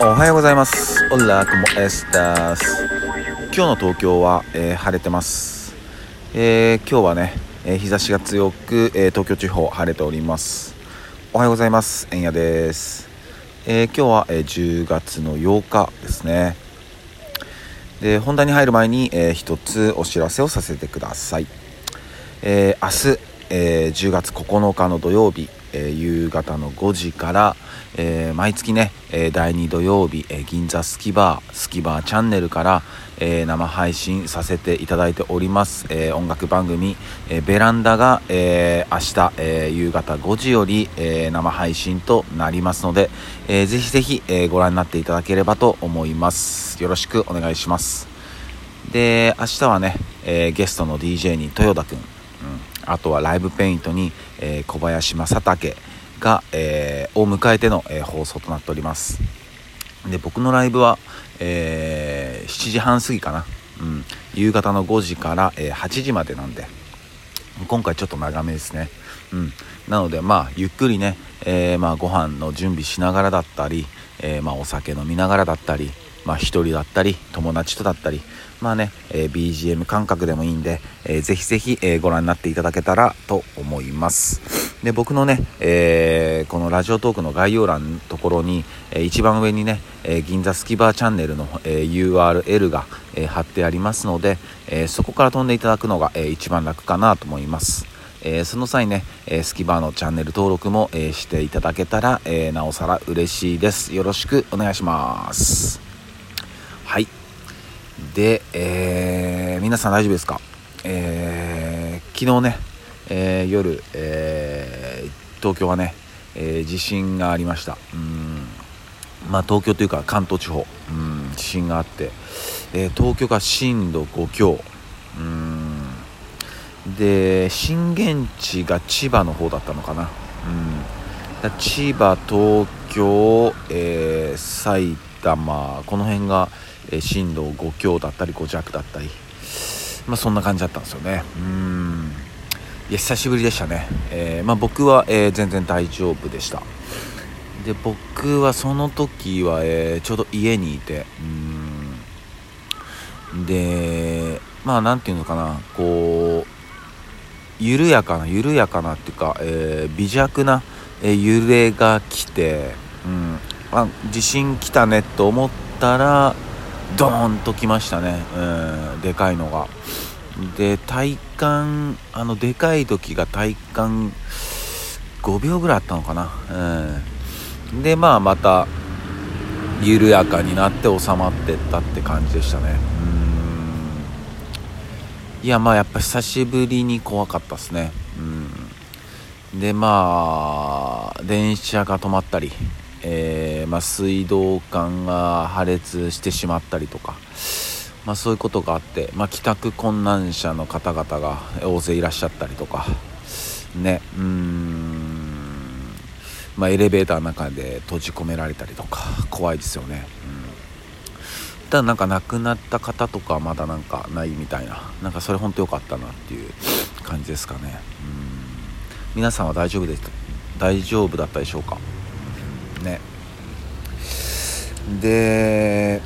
おはようございます。オラクモエスタス。今日の東京は、えー晴れてます。えー今日はね、えー日差しが強く、えー東京地方晴れております。おはようございます。えんやです。えー今日は、えー10月の8日ですね。で本題に入る前に、えー一つお知らせをさせてください。えー明日、えー10月9日の土曜日、えー夕方の5時から、えー毎月ね、えー第2土曜日、えー銀座スキバースキバーチャンネルから、えー生配信させていただいております、えー音楽番組、えーベランダが、えー明日、えー夕方5時より、えー生配信となりますので、えーぜひぜひ、えーご覧になっていただければと思います。よろしくお願いします。で明日はね、えーゲストの DJ に豊田くん、うん、あとはライブペイントに、えー小林正武が、えーを迎えての、えー放送となっております。で僕のライブは、えー7時半過ぎかな、うん、夕方の5時から、え8時までなんで今回ちょっと長めですね、うん、なのでまあゆっくりね、えーまあ、ご飯の準備しながらだったり、えまあ、お酒飲みながらだったりまあ、一人だったり友達とだったりまあね、えー BGM 感覚でもいいんで、えーぜひぜひ、えーご覧になっていただけたらと思います。で僕のね、えーこのラジオトークの概要欄のところに、えー一番上にね、えー銀座スキバーチャンネルの、えー URL が、えー貼ってありますので、えーそこから飛んでいただくのが、えー一番楽かなと思います。えーその際ね、えースキバーのチャンネル登録も、えーしていただけたら、えーなおさら嬉しいです。よろしくお願いします。で、えー皆さん大丈夫ですか、えー昨日ね、えー夜、えー東京はね、え地震がありました。うんまあ東京というか関東地方。うん地震があって、え東京が震度5強。うんで震源地が千葉の方だったのかな、うん、千葉東京、えー埼玉この辺が、え震度5強だったり5弱だったりまあそんな感じだったんですよね。うん。いや久しぶりでしたね、えーまあ、僕は、えー全然大丈夫でした。で僕はその時は、えーちょうど家にいてうん。でまあなんていうのかな。こう緩やかな緩やかなっていうか、え微弱な、え揺れが来て、うん、あ地震来たねと思ったらドーンと来ましたね、うん、でかいのが。で体感あのでかい時が体感5秒ぐらいあったのかな、うん、でまあまた緩やかになって収まってったって感じでしたね。うん。いやまあやっぱ久しぶりに怖かったですね。うん。でまあ電車が止まったり、えーまあ、水道管が破裂してしまったりとか、まあ、そういうことがあって、まあ、帰宅困難者の方々が大勢いらっしゃったりとかねうーん、ま、エレベーターの中で閉じ込められたりとか怖いですよね、うん、ただなんか亡くなった方とかまだなんかないみたいななんかそれ本当良かったなっていう感じですかね。うん。皆さんは大丈夫です大丈夫だったでしょうか？ね。で、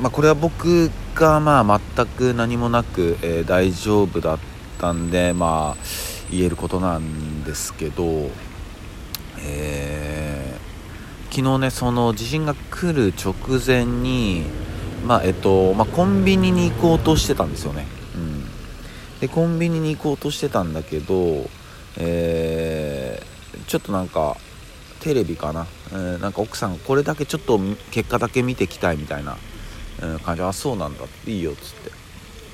まあ、これは僕がまあ全く何もなく、えー大丈夫だったんでまあ言えることなんですけど、えー昨日ねその地震が来る直前にまあえっと、まあ、コンビニに行こうとしてたんですよね、うん、でコンビニに行こうとしてたんだけどえーちょっとなんかテレビかな、えーなんか奥さんがこれだけちょっと結果だけ見てきたいみたいな、うん感じ。あそうなんだ。いいよっつって。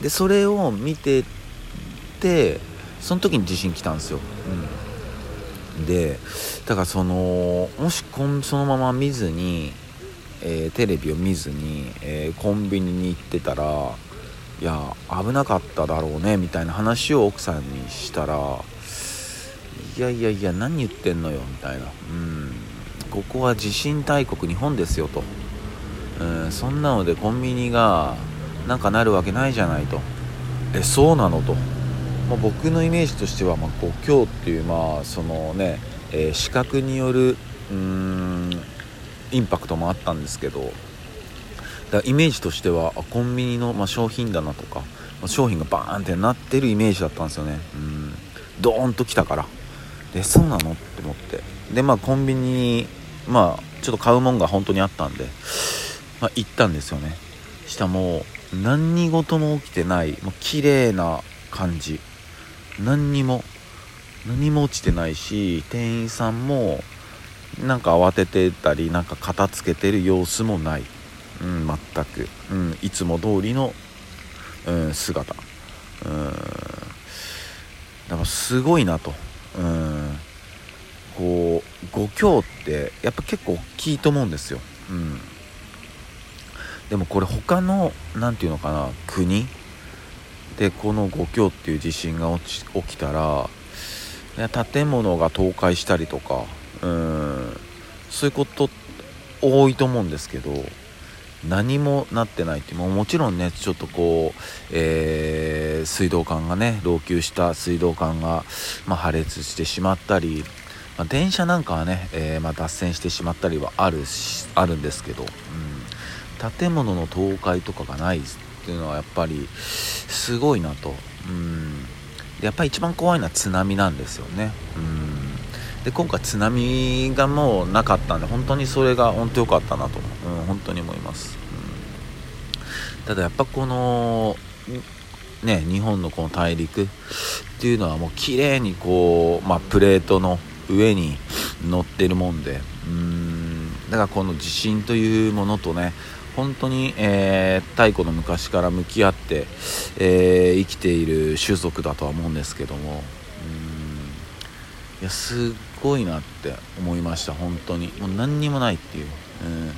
でそれを見ててその時に地震来たんですよ、うん、でだからそのもしこんそのまま見ずに、えーテレビを見ずに、えーコンビニに行ってたらいや危なかっただろうねみたいな話を奥さんにしたらいやいやいや何言ってんのよみたいな。うん。ここは地震大国日本ですよと。うんそんなのでコンビニがなんかなるわけないじゃないと。えそうなのと、まあ、僕のイメージとしては、まあ、5強っていうまあそのね、えー視覚によるうーんインパクトもあったんですけど。だイメージとしてはコンビニの、まあ、商品棚とか、まあ、商品がバーンってなってるイメージだったんですよね。うん。ドーンと来たから。でそうなの？って思って。でまあコンビニにまあちょっと買うもんが本当にあったんで、まあ、行ったんですよね。したもう何事も起きてないもう綺麗な感じ。何にも何も落ちてないし店員さんもなんか慌ててたりなんか片付けてる様子もない、うん、全く、うん、いつも通りの、うん、姿、うん、だからすごいなと、うん、こう五教ってやっぱ結構大きいと思うんですよ、うん、でもこれ他の何て言うのかな国？でこの五強っていう地震が起きたら建物が倒壊したりとかうん。そういうこと多いと思うんですけど何もなってないってももちろんねちょっとこう、えー、水道管がね老朽した水道管が、まあ、破裂してしまったり、まあ、電車なんかはね、えー、ま、脱線してしまったりはあるあるんですけど、うん、建物の倒壊とかがないっていうのはやっぱりすごいなと。うん。でやっぱり一番怖いのは津波なんですよね。うん。で今回津波がもうなかったんで本当にそれが本当良かったなと、うん、本当に思います、うん、ただやっぱこのね日本のこの大陸っていうのはもう綺麗にこう、まあ、プレートの上に乗ってるもんで。うんだからこの地震というものとね本当に、えー、太古の昔から向き合って、えー、生きている種族だとは思うんですけども。うんいやすっごいなって思いました本当に。もう何にもないっていう、うん、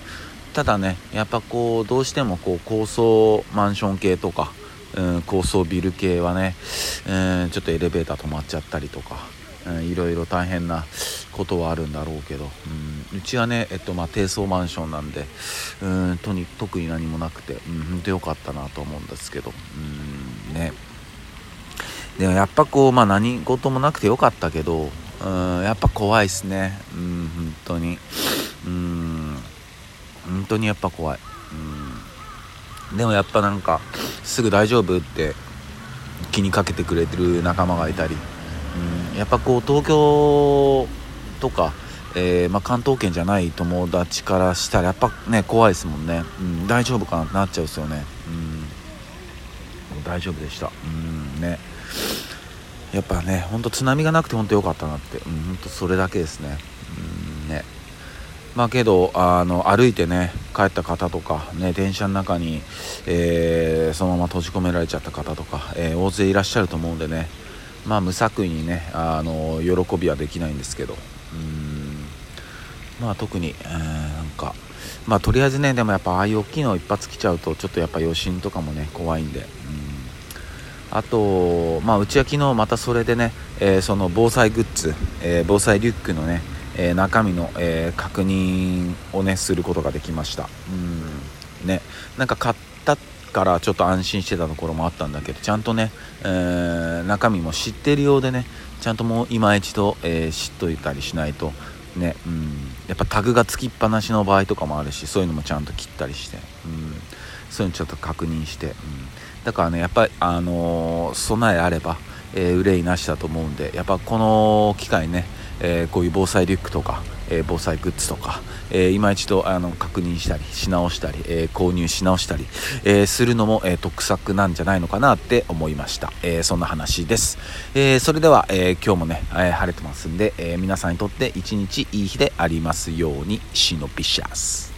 ただねやっぱこうどうしてもこう高層マンション系とか、うん、高層ビル系はね、うん、ちょっとエレベーター止まっちゃったりとか、いろいろ大変なことはあるんだろうけど、うん、うちはね、えっとまあ、低層マンションなんでうんとに特に何もなくて、うん、本当良かったなと思うんですけど、うんね、でもやっぱこう、まあ、何事もなくてよかったけどうんやっぱ怖いっすね。うん本当に。うん本当にやっぱ怖い。うん。でもやっぱなんかすぐ大丈夫って気にかけてくれてる仲間がいたり、やっぱこう東京とか、えー、まあ、関東圏じゃない友達からしたらやっぱね怖いですもんね、うん、大丈夫かなってなっちゃうですよね、うん、大丈夫でした、うんね、やっぱねほんと津波がなくて本当良かったなって、うん、ほんそれだけですね,、うんね。まあけどあの歩いてね帰った方とか、ね、電車の中に、えー、そのまま閉じ込められちゃった方とか、えー、大勢いらっしゃると思うんでね。まあ無作為にねあの喜びはできないんですけど。うん。まあ特に、えー、なんかまあとりあえずねでもやっぱああいう大きいの一発来ちゃうとちょっとやっぱ余震とかもね怖いんで、うん、あとまあうちは昨日またそれでね、えー、その防災グッズ、えー、防災リュックのね、え中身の、え確認をねすることができました。うん。ね。なんか買っからちょっと安心してたところもあったんだけどちゃんとね、えー、中身も知ってるようでねちゃんともう今一度、えー、知っといたりしないとね、うん、やっぱタグがつきっぱなしの場合とかもあるしそういうのもちゃんと切ったりして、うん、そういうのちょっと確認して、うん、だからねやっぱり、あのー、備えあれば、えー、憂いなしだと思うんでやっぱこの機会ね、え、こういう防災リュックとかえ防災グッズとか、えー、今一度あの確認したりし直したり、えー、購入し直したり、え、するのも、え得策なんじゃないのかなって思いました、えそんな話です、えそれでは、え今日もね、え晴れてますんで、え皆さんにとって一日いい日でありますようにシノピシャス。